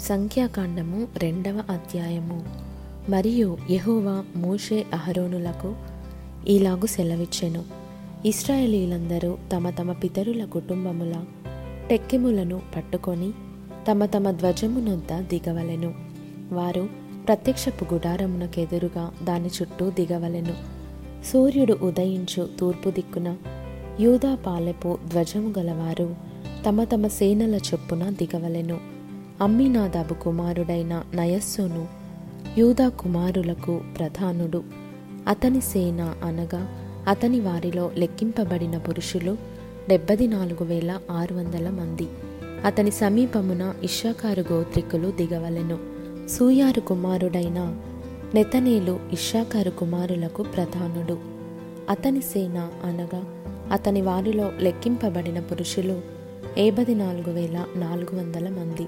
సంఖ్యాకాండము రెండవ అధ్యాయము. మరియు యహోవా మోషే అహరోనులకు ఈలాగు సెలవిచ్చెను. ఇస్రాయేలీలందరూ తమ తమ పితరుల కుటుంబముల టెక్కెములను పట్టుకొని తమ తమ ధ్వజమునొద్ద దిగవలెను. వారు ప్రత్యక్షపు గుడారమునకెదురుగా దాని చుట్టూ దిగవలెను. సూర్యుడు ఉదయించు తూర్పు దిక్కున యూదా పాలెపు ధ్వజము గలవారు తమ తమ సేనల చొప్పున దిగవలెను. అమ్మినాదాబు కుమారుడైన నయస్సును యూదా కుమారులకు ప్రధానుడు. అతని సేన అనగా అతని వారిలో లెక్కింపబడిన పురుషులు డెబ్బది నాలుగు వేల ఆరు వందల మంది. అతని సమీపమున ఇషాకారు గోత్రికులు దిగవలెను. సూయారు కుమారుడైన నెతనేలు ఇషాకారు కుమారులకు ప్రధానుడు. అతని సేన అనగా అతని వారిలో లెక్కింపబడిన పురుషులు ఏబది నాలుగు వేల నాలుగు వందల మంది.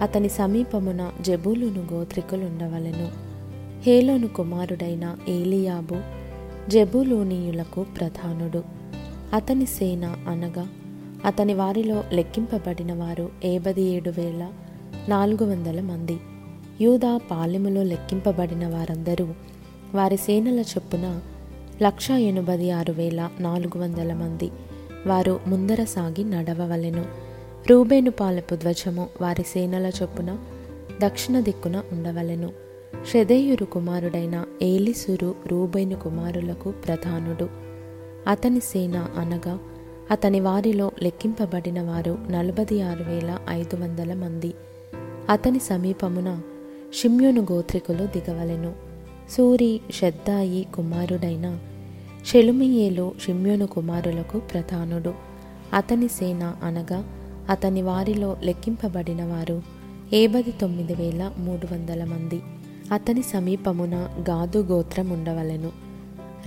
అతని సమీపమున జబూలును గోత్రికులుండవలెను. హేలోను కుమారుడైన ఏలియాబు జబూలూనీయులకు ప్రధానుడు. అతని సేన అనగా అతని వారిలో లెక్కింపబడిన వారు ఏబది ఏడు వేల నాలుగు వందల మంది. యూదా పాలెములో లెక్కింపబడిన వారందరూ వారి సేనల చొప్పున లక్ష ఎనభై ఆరు వేల నాలుగు వందల మంది. వారు ముందర సాగి నడవవలెను. రూబేను పాలపు ధ్వజము వారి సేనల చొప్పున దక్షిణ దిక్కున ఉండవలెను. షెదేయురు కుమారుడైన ఏలిసురు రూబేను కుమారులకు ప్రధానుడు. అతని సేన అనగా అతని వారిలో లెక్కింపబడిన వారు నలభై ఆరు వేల ఐదు వందల మంది. అతని సమీపమున షిమ్యోను గోత్రికులు దిగవలెను. సూరి షెద్దాయి కుమారుడైన షెలుమియేలు షిమ్యోను కుమారులకు ప్రధానుడు. అతని సేన అనగా అతని వారిలో లెక్కింపబడిన వారు ఏబది తొమ్మిది వేల మూడు వందల మంది. అతని సమీపమున గాదు గోత్రం ఉండవలెను.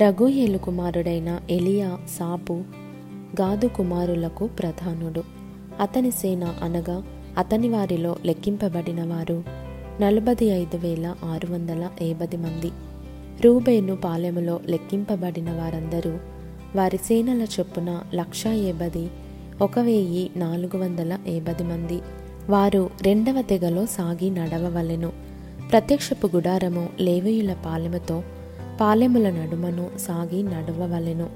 రఘుయేలు కుమారుడైన ఎలియా సాపు గాదు కుమారులకు ప్రధానుడు. అతని సేన అనగా అతని వారిలో లెక్కింపబడిన వారు నలభై ఐదు వేల ఆరు వందల ఏబది మంది. రూబేను పాలెములో లెక్కింపబడిన వారందరూ వారి సేనల చొప్పున లక్షా ఏబది ఒక వెయ్యి నాలుగు వందల ఏబది మంది. వారు రెండవ తెగలో సాగి నడవవలెను. ప్రత్యక్షపు గుడారము లేవయుల పాలెముతో పాలెముల నడుమను సాగి నడవవలెను.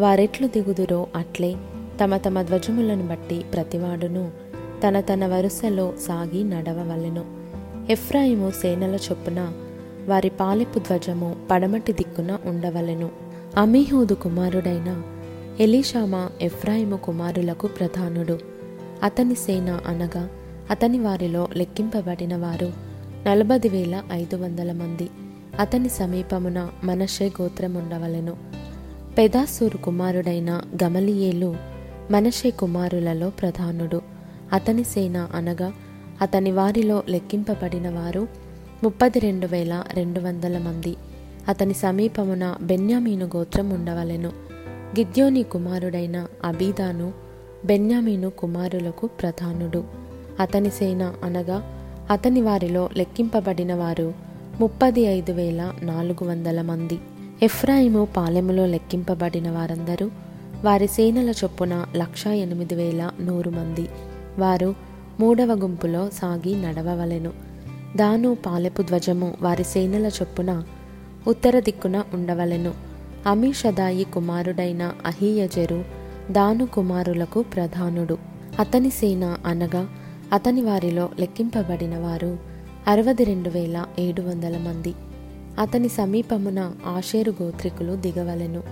వారెట్లు దిగుదురో అట్లే తమ తమ ధ్వజములను బట్టి ప్రతివాడును. తన తన వరుసలో సాగి నడవవలెను. ఎఫ్రాయిము సేనల చొప్పున వారి పాలెపు ధ్వజము పడమటి దిక్కున ఉండవలెను. అమీహూదు కుమారుడైన ఎలీషామా ఎఫ్రాయిము కుమారులకు ప్రధానుడు. అతని సేన అనగా అతని వారిలో లెక్కింపబడిన వారు నలభై వేల ఐదు వందల మంది. అతని సమీపమున మనషే గోత్రం ఉండవలెను పెదాసూరు కుమారుడైన గమలియేలు మనషే కుమారులలో ప్రధానుడు. అతని సేన అనగా అతని వారిలో లెక్కింపబడిన వారు ముప్పది రెండు వేల రెండు వందల మంది. అతని సమీపమున బెన్యామీను గోత్రం ఉండవలెను గిద్యోని కుమారుడైన అబీదాను బెన్యామీను కుమారులకు ప్రధానుడు. అతని సేన అనగా అతని వారిలో లెక్కింపబడిన వారు ముప్పది ఐదు వేల నాలుగు వందల మంది. ఎఫ్రాయిము పాలెములో లెక్కింపబడిన వారందరూ వారి సేనల చొప్పున లక్ష ఎనిమిది వేల నూరు మంది. వారు మూడవ గుంపులో సాగి నడవవలెను. దాను పాలెపు ధ్వజము వారి సేనల చొప్పున ఉత్తర దిక్కున ఉండవలెను. అమీషదాయి కుమారుడైన అహీయజరు దాను కుమారులకు ప్రధానుడు. అతని సేన అనగా అతని వారిలో లెక్కింపబడిన వారు అరవది రెండు వేల ఏడు వందల మంది. అతని సమీపమున ఆషేరు గోత్రికులు దిగవలెను.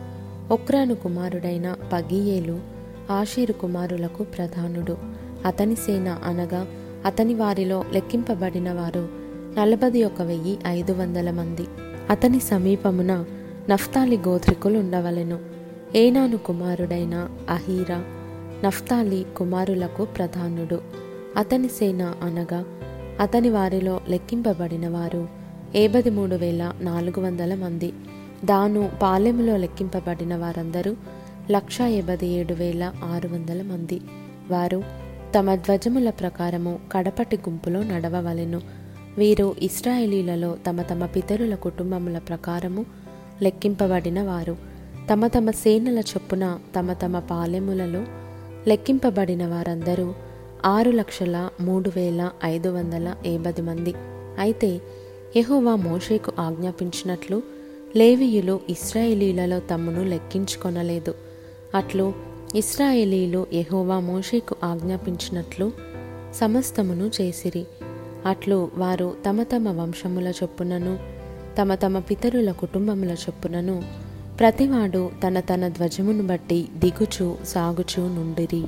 ఒక్రాను కుమారుడైన పగియేలు ఆషేరు కుమారులకు ప్రధానుడు. అతని సేన అనగా అతని వారిలో లెక్కింపబడిన వారు నలభై ఒక వెయ్యి ఐదు వందల మంది. అతని సమీపమున నఫ్తాలి గోత్రికులు ఉండవలెను. ఏనాను కుమారుడైన అహీరా నఫ్తాలి కుమారులకు ప్రధానుడు. అతని సేన అనగా అతని వారిలో లెక్కింపబడిన వారు ఏబది మూడు వేల నాలుగు వందల మంది. దాను పాలెములో లెక్కింపబడిన వారందరూ లక్ష ఎబది ఏడు వేల ఆరు వందల మంది. వారు తమ ధ్వజముల ప్రకారము కడపటి గుంపులో నడవవలెను. వీరు ఇస్రాయేలీలలో తమ తమ పితరుల కుటుంబముల ప్రకారము లెక్కింపబడిన వారు. తమ తమ సేనల చొప్పున తమ తమ పాలెములలో లెక్కింపబడిన వారందరూ ఆరు లక్షల మూడు వేల ఐదు వందల ఏబది మంది. అయితే యహోవా మోషేకు ఆజ్ఞాపించినట్లు లేవీయులు ఇస్రాయేలీలలో తమ్మును లెక్కించుకొనలేదు. అట్లు ఇస్రాయేలీలు యహోవా మోషేకు ఆజ్ఞాపించినట్లు సమస్తమును చేసిరి. అట్లు వారు తమ తమ వంశముల చొప్పునను తమ తమ పితరుల కుటుంబముల చొప్పునను ప్రతివాడు తన తన ధ్వజమును బట్టి దిగుచు సాగుచూ నుండిరి.